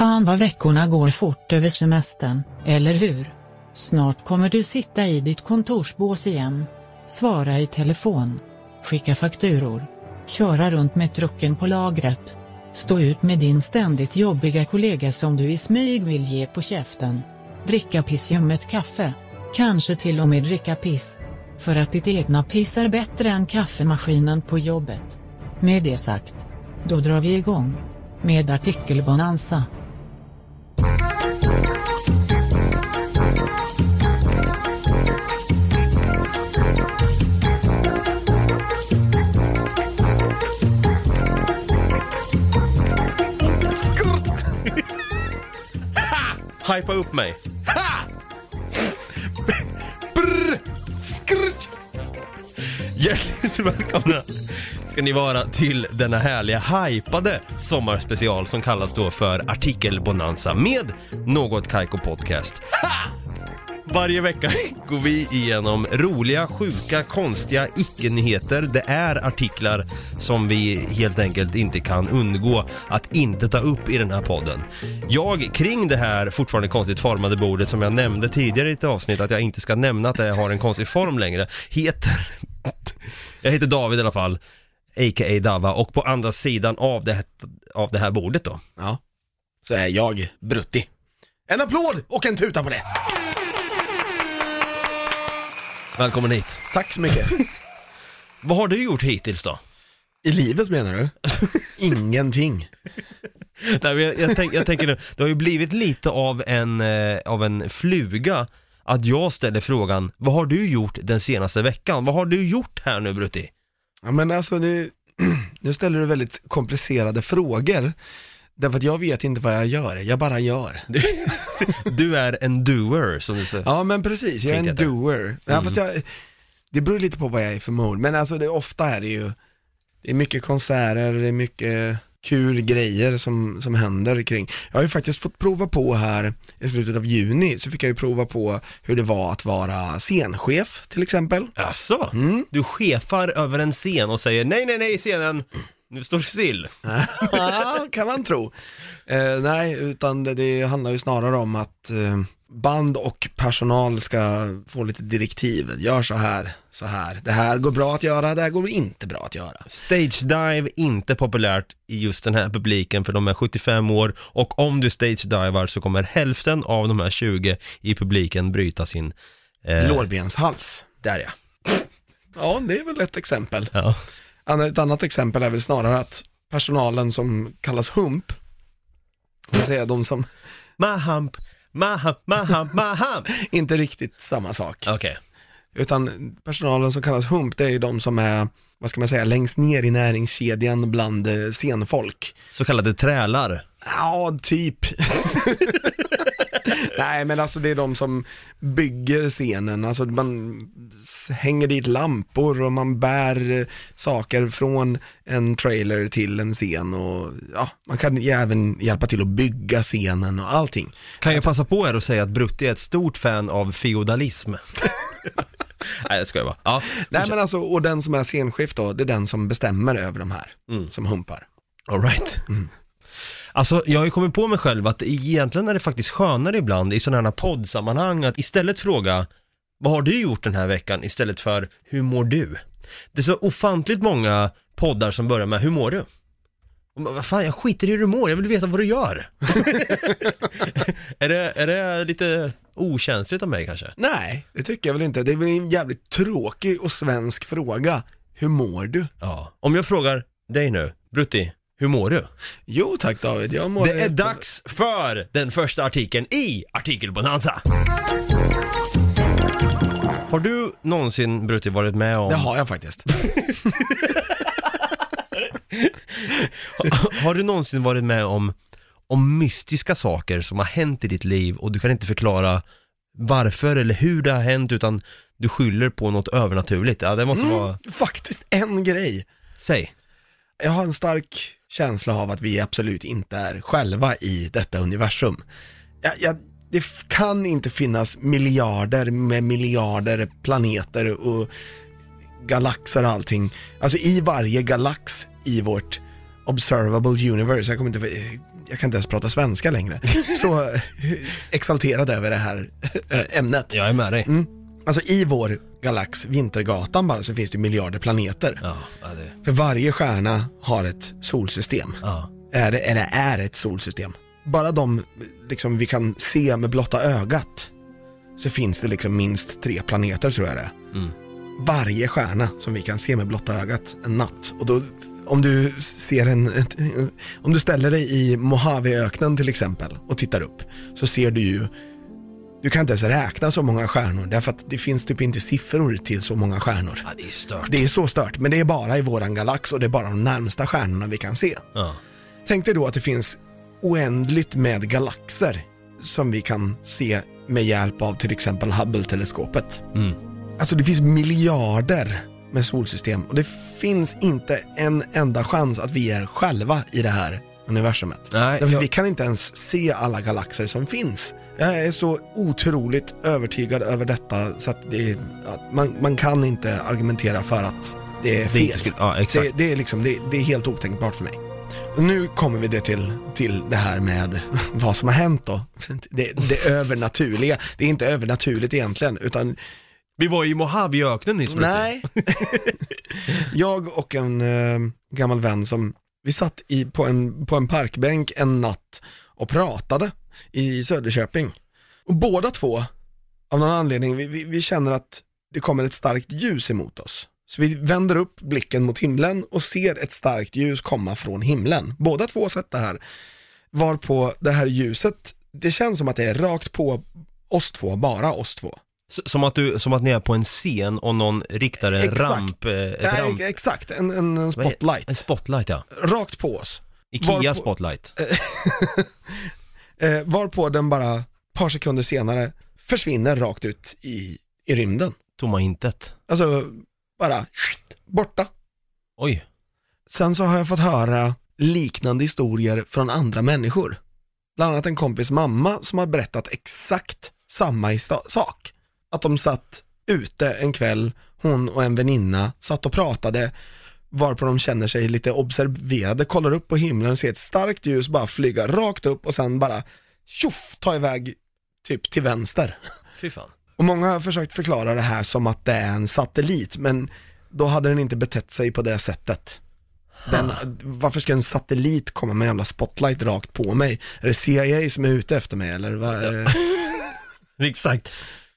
Fan vad veckorna går fort över semestern, eller hur? Snart kommer du sitta i ditt kontorsbås igen. Svara i telefon. Skicka fakturor. Köra runt med trucken på lagret. Stå ut med din ständigt jobbiga kollega som du i smyg vill ge på käften. Dricka pissljummet kaffe. Kanske till och med dricka piss. För att ditt egna piss är bättre än kaffemaskinen på jobbet. Med det sagt. Då drar vi igång. Med artikelbonanza. Hypa upp mig. Brr, skrrt. Hjärtligt välkomna ska ni vara till denna härliga hypade sommarspecial som kallas då för Artikelbonanza med Något Kaiko Podcast. Varje vecka går vi igenom roliga, sjuka, konstiga icke-nyheter. Det är artiklar som vi helt enkelt inte kan undgå att inte ta upp i den här podden. Jag, kring det här fortfarande konstigt formade bordet som jag nämnde tidigare i ett avsnitt att jag inte ska nämna att det har en konstig form längre, heter... jag heter David i alla fall, a.k.a. Dava, och på andra sidan av det, här- av det här bordet då, Ja, så är jag Brutti. En applåd och en tuta på det. Välkommen hit. Tack så mycket. Vad har du gjort hittills då? I livet menar du? Ingenting. Nej, men jag, jag, tänk, jag tänker nu, det har ju blivit lite av en, eh, av en fluga att jag ställer frågan, vad har du gjort den senaste veckan? Vad har du gjort här nu Brutti? Ja men alltså nu, nu ställer du väldigt komplicerade frågor. Därför att jag vet inte vad jag gör, jag bara gör. Du är en doer som du säger. Ja men precis, jag är en doer. Ja, fast jag, det beror lite på vad jag är för mode, men alltså det, ofta är det ju, det är mycket konserter, det är mycket kul grejer som, som händer kring. Jag har ju faktiskt fått prova på här i slutet av juni, så fick jag ju prova på hur det var att vara scenchef till exempel. Asså? Mm. Du chefar över en scen och säger nej, nej, nej scenen, nu står still. Ja, kan man tro. Eh, nej, utan det, det handlar ju snarare om att eh, band och personal ska få lite direktiv. Gör så här, så här. Det här går bra att göra, det här går inte bra att göra. Stage dive, inte populärt i just den här publiken för de är 75 år och om du stage divar så kommer hälften av de här 20 i publiken bryta sin... Eh, Lårbenshals. Där ja. Ja, det är väl ett exempel. ja. Ett annat exempel är väl snarare att personalen som kallas hump, det vill säga de som Mahamp, mahamp, mahamp, mahamp. inte riktigt samma sak. Okej. Utan personalen som kallas hump, det är ju de som är, vad ska man säga, längst ner i näringskedjan bland eh, scenfolk. Så kallade trälar. Ja, typ. Nej, men alltså det är de som bygger scenen, alltså man hänger dit lampor och man bär saker från en trailer till en scen och ja, man kan ju även hjälpa till att bygga scenen och allting. Kan jag passa på er och säga att Brutti är ett stort fan av feodalism? Nej, det ska jag bara. Ja, Nej men alltså, och den som är scenchef då, det är den som bestämmer över de här som humpar. All right. Alltså, jag har ju kommit på mig själv att egentligen är det faktiskt skönare ibland i sådana här poddsammanhang att istället fråga vad har du gjort den här veckan istället för hur mår du? Det är så ofantligt många poddar som börjar med hur mår du? Vad fan, jag skiter i hur du mår, jag vill veta vad du gör. är, det, är det lite okänsligt av mig kanske? Nej, det tycker jag väl inte. Det är väl en jävligt tråkig och svensk fråga. Hur mår du? Ja. Om jag frågar dig nu, Brutti, hur mår du? Jo tack David, jag mår... Det är dags för den första artikeln i Artikelbonanza. Har du någonsin, Brutti, varit med om... Det har jag faktiskt. Har du någonsin varit med om, om mystiska saker som har hänt i ditt liv och du kan inte förklara varför eller hur det har hänt utan du skyller på något övernaturligt? Ja, det måste vara... Faktiskt en grej. Säg. Jag har en stark känsla av att vi absolut inte är själva i detta universum. Jag, jag, det kan inte finnas miljarder med miljarder planeter och galaxer och allting. Alltså i varje galax i vårt Observable Universe, jag, kommer inte, jag kan inte ens prata svenska längre. Så eh, exalterad över det här eh, ämnet. Jag är med dig. Mm. Alltså i vår galax, Vintergatan bara, så finns det miljarder planeter. Ja, ja, det, För varje stjärna har ett solsystem. ja. Är det, eller är ett solsystem. Bara de liksom, vi kan se med blotta ögat så finns det liksom minst tre planeter tror jag det är. Mm. Varje stjärna som vi kan se med blotta ögat en natt. Och då, om du ser en, ett, om du ställer dig i Mojaveöknen till exempel och tittar upp så ser du ju du kan inte ens räkna så många stjärnor därför att det finns typ inte siffror till så många stjärnor. ja, det är stört. Det är så stört, men det är bara i våran galax och det är bara de närmsta stjärnorna vi kan se. Ja. Tänk dig då att det finns oändligt med galaxer som vi kan se med hjälp av till exempel Hubble-teleskopet. Mm. Alltså det finns miljarder med solsystem och det finns inte en enda chans att vi är själva i det här universumet. Nej, Därför jag- vi kan inte ens se alla galaxer som finns. Jag är så otroligt övertygad över detta så att det, att man, man kan inte argumentera för att det är Det fel. inte skulle, ja, exakt. Det, det, är liksom, det, det är helt otänkbart för mig. Nu kommer vi det till, till det här med vad som har hänt då. Det, det övernaturliga. Det är inte övernaturligt egentligen, utan Vi var i Mojaveöknen nyss. Nej. Jag och en eh, gammal vän som, vi satt i, på, en, på en parkbänk en natt och pratade i Söderköping. Och båda två, av någon anledning, vi, vi, vi känner att det kommer ett starkt ljus emot oss. Så vi vänder upp blicken mot himlen och ser ett starkt ljus komma från himlen. Båda två har sett det här. Varpå det här ljuset, det känns som att det är rakt på oss två, bara oss två. S- Som att, du, som att ni är på en scen och någon riktar en Exakt. ramp, eh, ett Nej, ramp exakt, en, en, en vad. En spotlight ja. Rakt på oss. Ikea Varpå- spotlight. Eh, varpå den bara ett par sekunder senare försvinner rakt ut i, i rymden. Tomma intet. Alltså bara borta. Oj. Sen så har jag fått höra liknande historier från andra människor. Bland annat en kompis mamma som har berättat exakt samma hista- sak. Att de satt ute en kväll, hon och en väninna satt och pratade varpå de känner sig lite observerade, kollar upp på himlen och ser ett starkt ljus bara flyga rakt upp och sen bara tjoff, ta iväg typ till vänster. Fy fan. Och många har försökt förklara det här som att det är en satellit, men då hade den inte betett sig på det sättet. Den, varför ska en satellit komma med en jävla spotlight rakt på mig? Är det CIA som är ute efter mig eller vad är det? Exakt.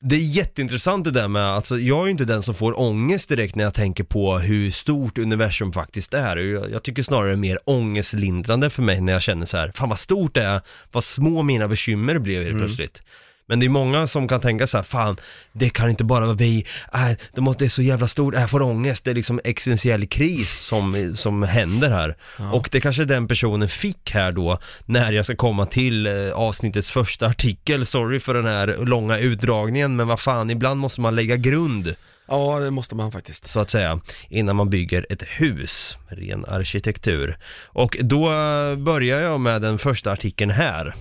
Det är jätteintressant det där med, alltså jag är ju inte den som får ångest direkt när jag tänker på hur stort universum faktiskt är. Jag, jag tycker snarare det är mer ångestlindrande för mig när jag känner så här, fan vad stort det är, vad små mina bekymmer blev helt plötsligt. Men det är många som kan tänka så här, fan, det kan inte bara vara vi, äh, det, måste, det är så jävla stort, jag får ångest, det är liksom existentiell kris som, som händer här. Och det kanske den personen fick här då, när jag ska komma till eh, avsnittets första artikel, sorry för den här långa utdragningen, men vad fan, ibland måste man lägga grund, Ja, det måste man faktiskt. så att säga, innan man bygger ett hus, ren arkitektur. Och då eh, börjar jag med den första artikeln här.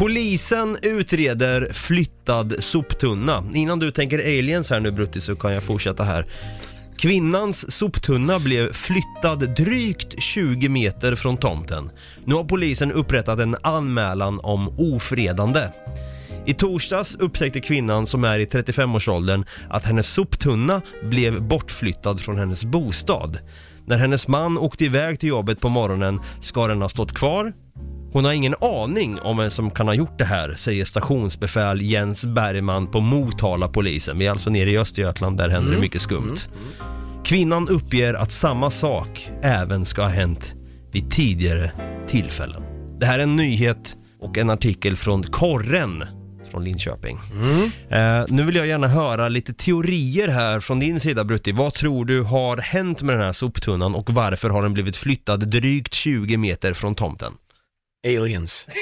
Polisen utreder flyttad soptunna. Innan du tänker aliens här nu Brutti så kan jag fortsätta här. Kvinnans soptunna blev flyttad drygt 20 meter från tomten. Nu har polisen upprättat en anmälan om ofredande. I torsdags upptäckte kvinnan som är i 35-årsåldern att hennes soptunna blev bortflyttad från hennes bostad. När hennes man åkte iväg till jobbet på morgonen ska den ha stått kvar. Hon har ingen aning om vem som kan ha gjort det här, säger stationsbefäl Jens Bergman på Motala polisen. Vi är alltså nere i Östergötland, där händer det mycket skumt. Kvinnan uppger att samma sak även ska ha hänt vid tidigare tillfällen. Det här är en nyhet och en artikel från Korren från Linköping. Eh, nu vill jag gärna höra lite teorier här från din sida Brutti. Vad tror du har hänt med den här soptunnan och varför har den blivit flyttad drygt 20 meter från tomten? Aliens.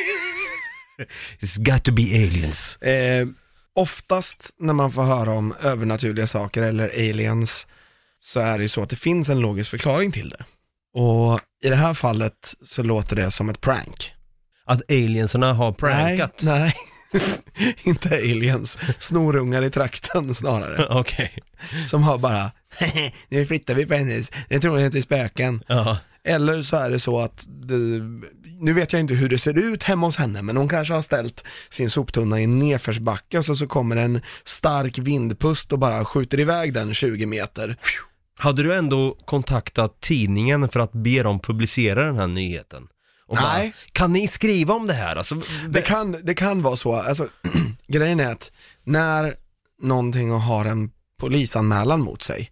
It's got to be aliens. Eh, oftast när man får höra om övernaturliga saker eller aliens så är det ju så att det finns en logisk förklaring till det. Och i det här fallet så låter det som ett prank. Att aliensarna har prankat? Nej, nej. inte aliens. Snorungar i trakten snarare. Okej. Som har bara, nu flyttar vi på hennes, det tror jag inte är spöken. Ja. Eller så är det så att, det, nu vet jag inte hur det ser ut hemma hos henne, men hon kanske har ställt sin soptunna i en nedförsbacke och så, så kommer en stark vindpust och bara skjuter iväg den 20 meter. Hade du ändå kontaktat tidningen för att be dem publicera den här nyheten? Och Nej. Bara, kan ni skriva om det här? Alltså, Det kan, det kan vara så, alltså grejen är att när någonting har en polisanmälan mot sig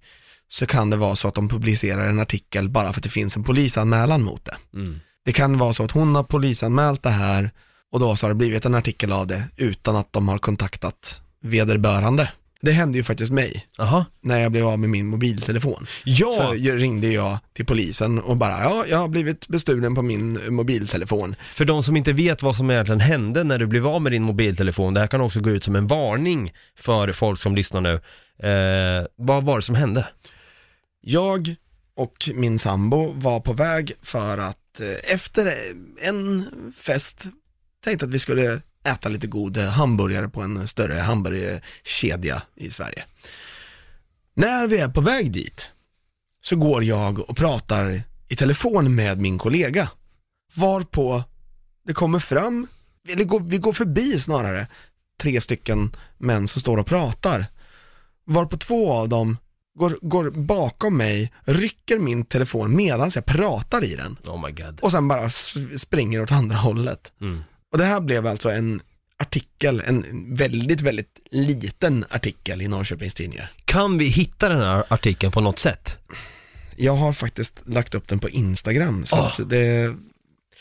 så kan det vara så att de publicerar en artikel bara för att det finns en polisanmälan mot det. Mm. Det kan vara så att hon har polisanmält det här och då så har det blivit en artikel av det utan att de har kontaktat vederbörande. Det hände ju faktiskt mig Aha. när jag blev av med min mobiltelefon. Ja! Så ringde jag till polisen och bara, ja, jag har blivit bestulen på min mobiltelefon. För de som inte vet vad som egentligen hände när du blev av med din mobiltelefon, det här kan också gå ut som en varning för folk som lyssnar nu. Eh, vad var det som hände? Jag och min sambo var på väg för att eh, efter eh, en fest tänkte att vi skulle äta lite god eh, hamburgare på en större hamburgerkedja i Sverige. När vi är på väg dit så går jag och pratar i telefon med min kollega. Varpå det kommer fram, eller går- vi går förbi snarare, tre stycken män som står och pratar. Varpå två av dem går, går bakom mig, rycker min telefon medan jag pratar i den Oh my god. och sen bara springer åt andra hållet. Mm. Och det här blev alltså en artikel, en väldigt, väldigt liten artikel i Norrköpings Tidningar. Kan vi hitta den här artikeln på något sätt? Jag har faktiskt lagt upp den på Instagram så att det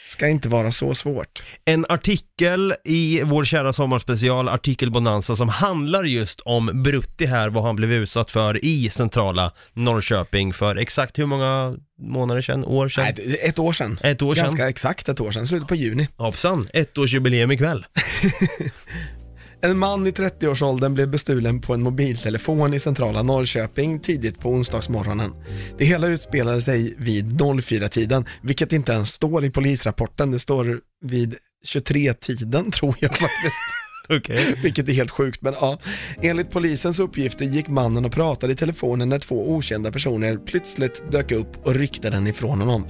ska inte vara så svårt. En artikel i vår kära sommarspecial, Artikel Bonanza, som handlar just om Brutti här, vad han blev utsatt för i centrala Norrköping för exakt hur många månader sedan, år sedan? Nej, ett år sedan. Ett år sedan. Ganska exakt ett år sedan, slutet på juni. Hoppsan, ettårsjubileum ikväll. En man i 30-årsåldern blev bestulen på en mobiltelefon i centrala Norrköping tidigt på onsdagsmorgonen. Det hela utspelade sig vid 04-tiden, vilket inte ens står i polisrapporten. Det står vid 23-tiden tror jag faktiskt. Okej. Vilket är helt sjukt, men ja. Enligt polisens uppgifter gick mannen och pratade i telefonen när två okända personer plötsligt dök upp och ryckte den ifrån honom.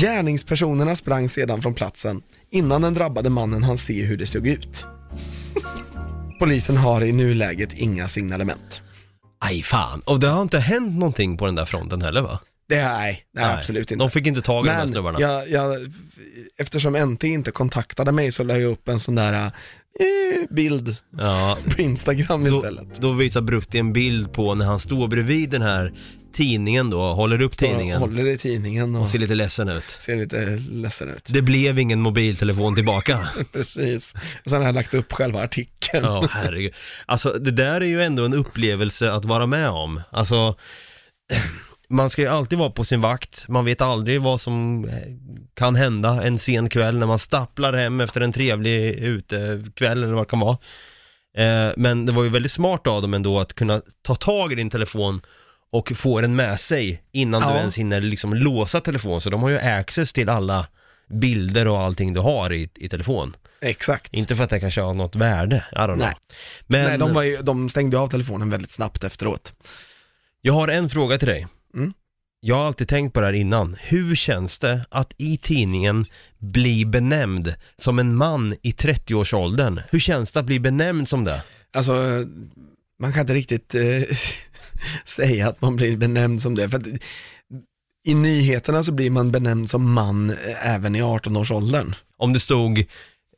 Gärningspersonerna sprang sedan från platsen. Innan den drabbade mannen han se hur det såg ut. Polisen har i nuläget inga signalement. Aj fan, och det har inte hänt någonting på den där fronten heller va? Det är, nej, nej, absolut inte. De fick inte tag i de här snubbarna. jag, jag, eftersom NT inte kontaktade mig så la jag upp en sån där eh, bild Ja, på Instagram då, istället. då visar Brutti en bild på när han står bredvid den här tidningen då, håller upp tidningen Håller i tidningen och och ser lite ledsen ut. ser lite ledsen ut. Det blev ingen mobiltelefon tillbaka. Precis. Och sen har jag lagt upp själva artikeln. Ja, herregud. Alltså det där är ju ändå en upplevelse att vara med om. Alltså, man ska ju alltid vara på sin vakt, man vet aldrig vad som eh, kan hända en sen kväll när man stapplar hem efter en trevlig utekväll eller vad det kan vara. Eh, Men det var ju väldigt smart av dem ändå att kunna ta tag i din telefon och få den med sig innan Ja. du ens hinner liksom låsa telefonen. Så de har ju access till alla bilder och allting du har i, i telefon. Exakt. Inte för att det kanske har något värde, I don't know. Nej. Men Nej, de, var ju, de stängde av telefonen väldigt snabbt efteråt. jag har en fråga till dig. Mm. Jag har alltid tänkt på det här innan. Hur känns det att i tidningen bli benämnd som en man i 30-årsåldern? Hur känns det att bli benämnd som det? Alltså, man kan inte riktigt eh, säga att man blir benämnd som det. För att, I nyheterna så blir man benämnd som man eh, även i 18-årsåldern. Om det stod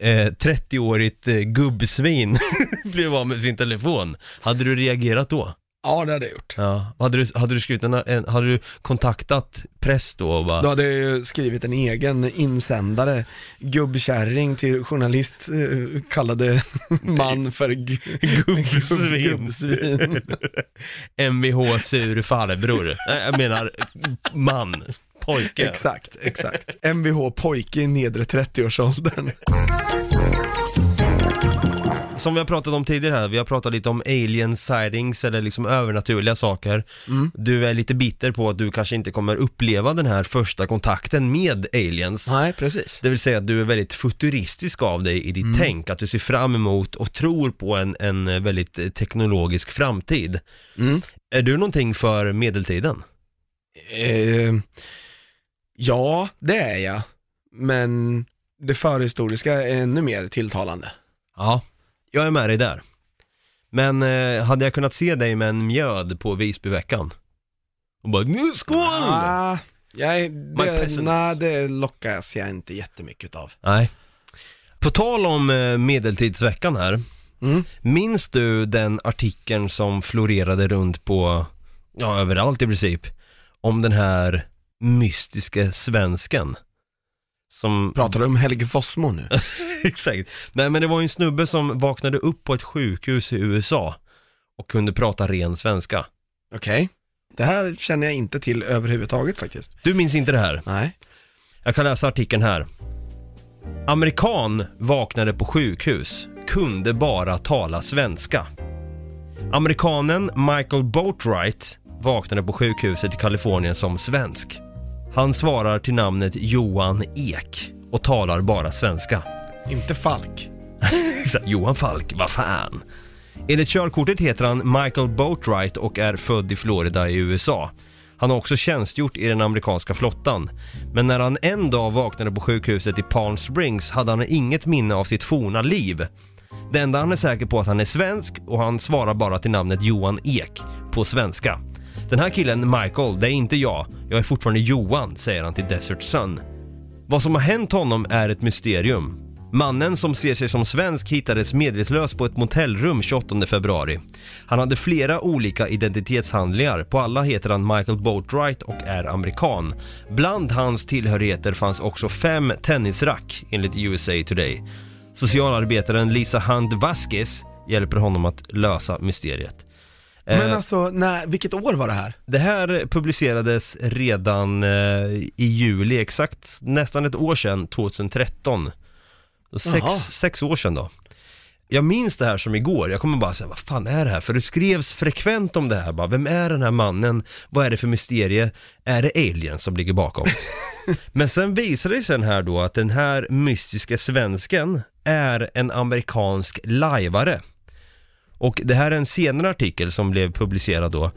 eh, 30-årigt eh, gubbsvin blev av med sin telefon. Hade du reagerat då? Ja, det hade jag gjort. Ja. Hade du, hade du skrivit en, en, hade du kontaktat press då och bara, Då hade jag ju skrivit en egen insändare, gubbkärring till journalist, eh, kallade man för gu- Gubbsvin. gubbsvin. Mvh sur farbror. Jag menar man, pojke. Exakt, exakt. Mvh pojke i nedre 30-årsåldern. Som vi har pratat om tidigare här, vi har pratat lite om alien sightings eller liksom övernaturliga saker. Mm. Du är lite bitter på att du kanske inte kommer uppleva den här första kontakten med aliens. Nej, precis. Det vill säga att du är väldigt futuristisk av dig i ditt Mm. tänk, att du ser fram emot och tror på en, en väldigt eh, teknologisk framtid. Mm. Är du någonting för medeltiden? Eh, Ja, det är jag. Men det förhistoriska är ännu mer tilltalande. Ja, jag är med dig där. Men eh, hade jag kunnat se dig med en mjöd på Visbyveckan? Och bara, nu skål! Ah, jag, det, nej, det lockas jag inte jättemycket av. Nej. På tal om eh, medeltidsveckan här. Mm. Minns du den artikeln som florerade runt på, ja överallt i princip, om den här mystiska svensken? Som, Pratar du om Helge Fossmo nu? exakt. Nej men det var ju en snubbe som vaknade upp på ett sjukhus i USA och kunde prata ren svenska. Okej. Det här känner jag inte till överhuvudtaget faktiskt. Du minns inte det här? Nej. Jag kan läsa artikeln här. Amerikan vaknade på sjukhus, kunde bara tala svenska. Amerikanen Michael Boatwright vaknade på sjukhuset i Kalifornien som svensk. Han svarar till namnet Johan Ek och talar bara svenska. Inte Falk. Exakt, Johan Falk, vad fan. Enligt körkortet heter han Michael Boatwright och är född i Florida i USA. Han har också tjänstgjort i den amerikanska flottan. Men när han en dag vaknade på sjukhuset i Palm Springs hade han inget minne av sitt forna liv. Det enda han är säker på är att han är svensk och han svarar bara till namnet Johan Ek på svenska. Den här killen, Michael, det är inte jag. Jag är fortfarande Johan, säger han till Desert Sun. Vad som har hänt honom är ett mysterium. Mannen som ser sig som svensk hittades medvetslös på ett motellrum 28 februari. Han hade flera olika identitetshandlingar, på alla heter han Michael Boatwright och är amerikan. Bland hans tillhörigheter fanns också fem tennisrack enligt USA Today. Socialarbetaren Lisa Hand Vasquez hjälper honom att lösa mysteriet. Men Eh, alltså, när, vilket år var det här? det här publicerades redan eh, i juli, exakt nästan ett år sedan, 2013. Sex, Jaha. sex år sedan då. Jag minns det här som igår, jag kommer bara säga vad fan är det här? För det skrevs frekvent om det här bara, vem är den här mannen? Vad är det för mysterie? Är det aliens som ligger bakom? Men sen visade det sig sen här då att den här mystiska svensken är en amerikansk lajvare. Och det här är en senare artikel som blev publicerad då.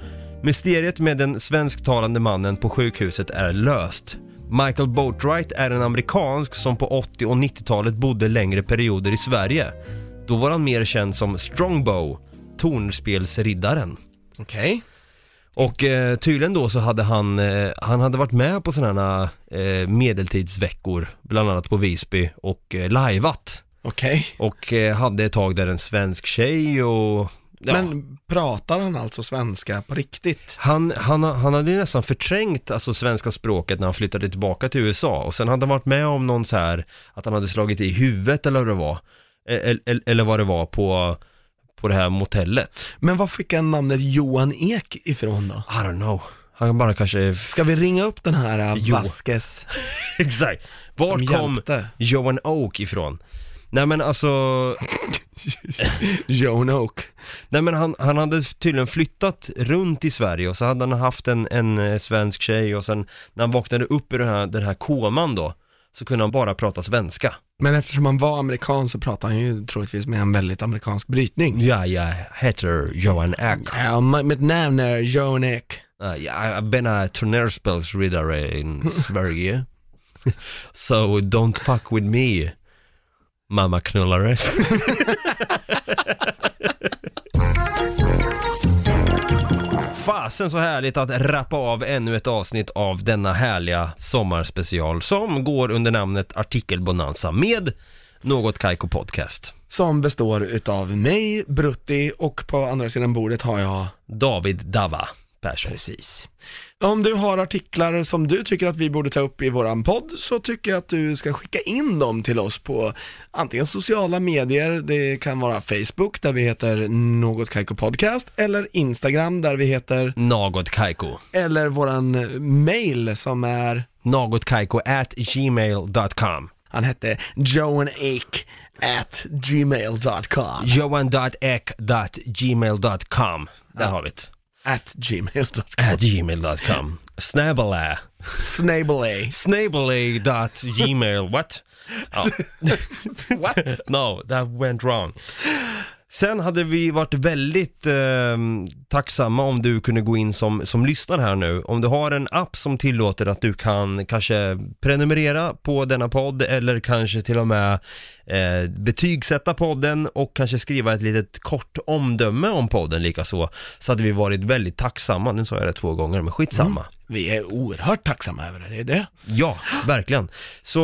Mysteriet med den svensktalande mannen på sjukhuset är löst. Michael Boatwright är en amerikansk som på 80 och 90-talet bodde längre perioder i Sverige. Då var han mer känd som Strongbow, tornspelsriddaren. Okej. Och eh, tydligen då så hade han, eh, han hade varit med på sådana här eh, medeltidsveckor, bland annat på Visby och eh, lajvat. Okej. Och eh, hade ett tag där en svensk tjej och ja, Men pratar han alltså svenska på riktigt? han, han, han hade ju nästan förträngt alltså svenska språket när han flyttade tillbaka till USA och sen hade han varit med om någon så här att han hade slagit i huvudet eller vad det var. E- Eller, eller vad det var på, på det här motellet. Men var fick han namnet Johan Ek ifrån då? I don't know. Han bara kanske... Ska vi ringa upp den här äh, Jo. Vasquez Exakt. Var kom? Johan Oak ifrån? Nej men alltså, Joan Oak. nej men han, han hade tydligen flyttat runt i Sverige och så hade han haft en, en eh, svensk tjej och sen när han vaknade upp i den här, den här koman då så kunde han bara prata svenska. Men eftersom han var amerikan så pratade han ju troligtvis med en väldigt amerikansk brytning. Ja, jag heter Johan Ek. Ja, mitt namn är Joan Ek. Uh, jag har been a turnérspelsriddare in Sverige. so don't fuck with me, mamma knullare. Fasen så härligt att rappa av ännu ett avsnitt av denna härliga sommarspecial som går under namnet Artikelbonanza med Något Kaiko Podcast. Som består utav mig, Brutti och på andra sidan bordet har jag David Dava Persson. Precis. Om du har artiklar som du tycker att vi borde ta upp i våran podd så tycker jag att du ska skicka in dem till oss på antingen sociala medier, det kan vara Facebook där vi heter Något Kaiko Podcast eller Instagram där vi heter, Något Kaiko. eller våran mail som är, Någotkaiko at gmail.com. han hette Joan Ek at gmail.com johan.ek.gmail.com Där Ja. har vi det. At gmail.com At gmail.com. Snabela. Snabelay Snabelay.gmail. What? Oh. What? no, that went wrong. Sen hade vi varit väldigt eh, tacksamma om du kunde gå in som, som lyssnar här nu. Om du har en app som tillåter att du kan kanske prenumerera på denna podd eller kanske till och med eh, betygsätta podden och kanske skriva ett litet kort omdöme om podden likaså. Så hade vi varit väldigt tacksamma. Nu sa jag det två gånger, men skitsamma. Vi är oerhört tacksamma över det, det är det. Ja, verkligen. Så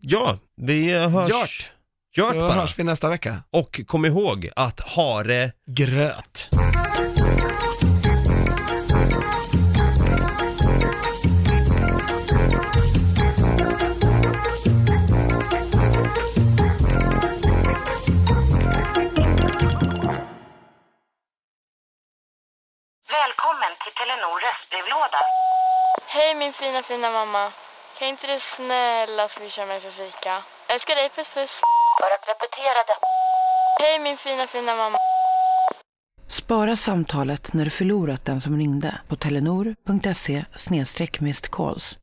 ja, vi hörs. Gjort! Gjort Så bara. hörs vi nästa vecka. Och kom ihåg att ha det Gröt. Välkommen till Telenor röstbrevlåda. Hej min fina fina mamma. Kan inte du snälla swisha mig för fika? Älskar dig, puss puss. För att repetera detta. Hej min fina fina mamma. Spara samtalet när du förlorat den som ringde på telenor.se calls.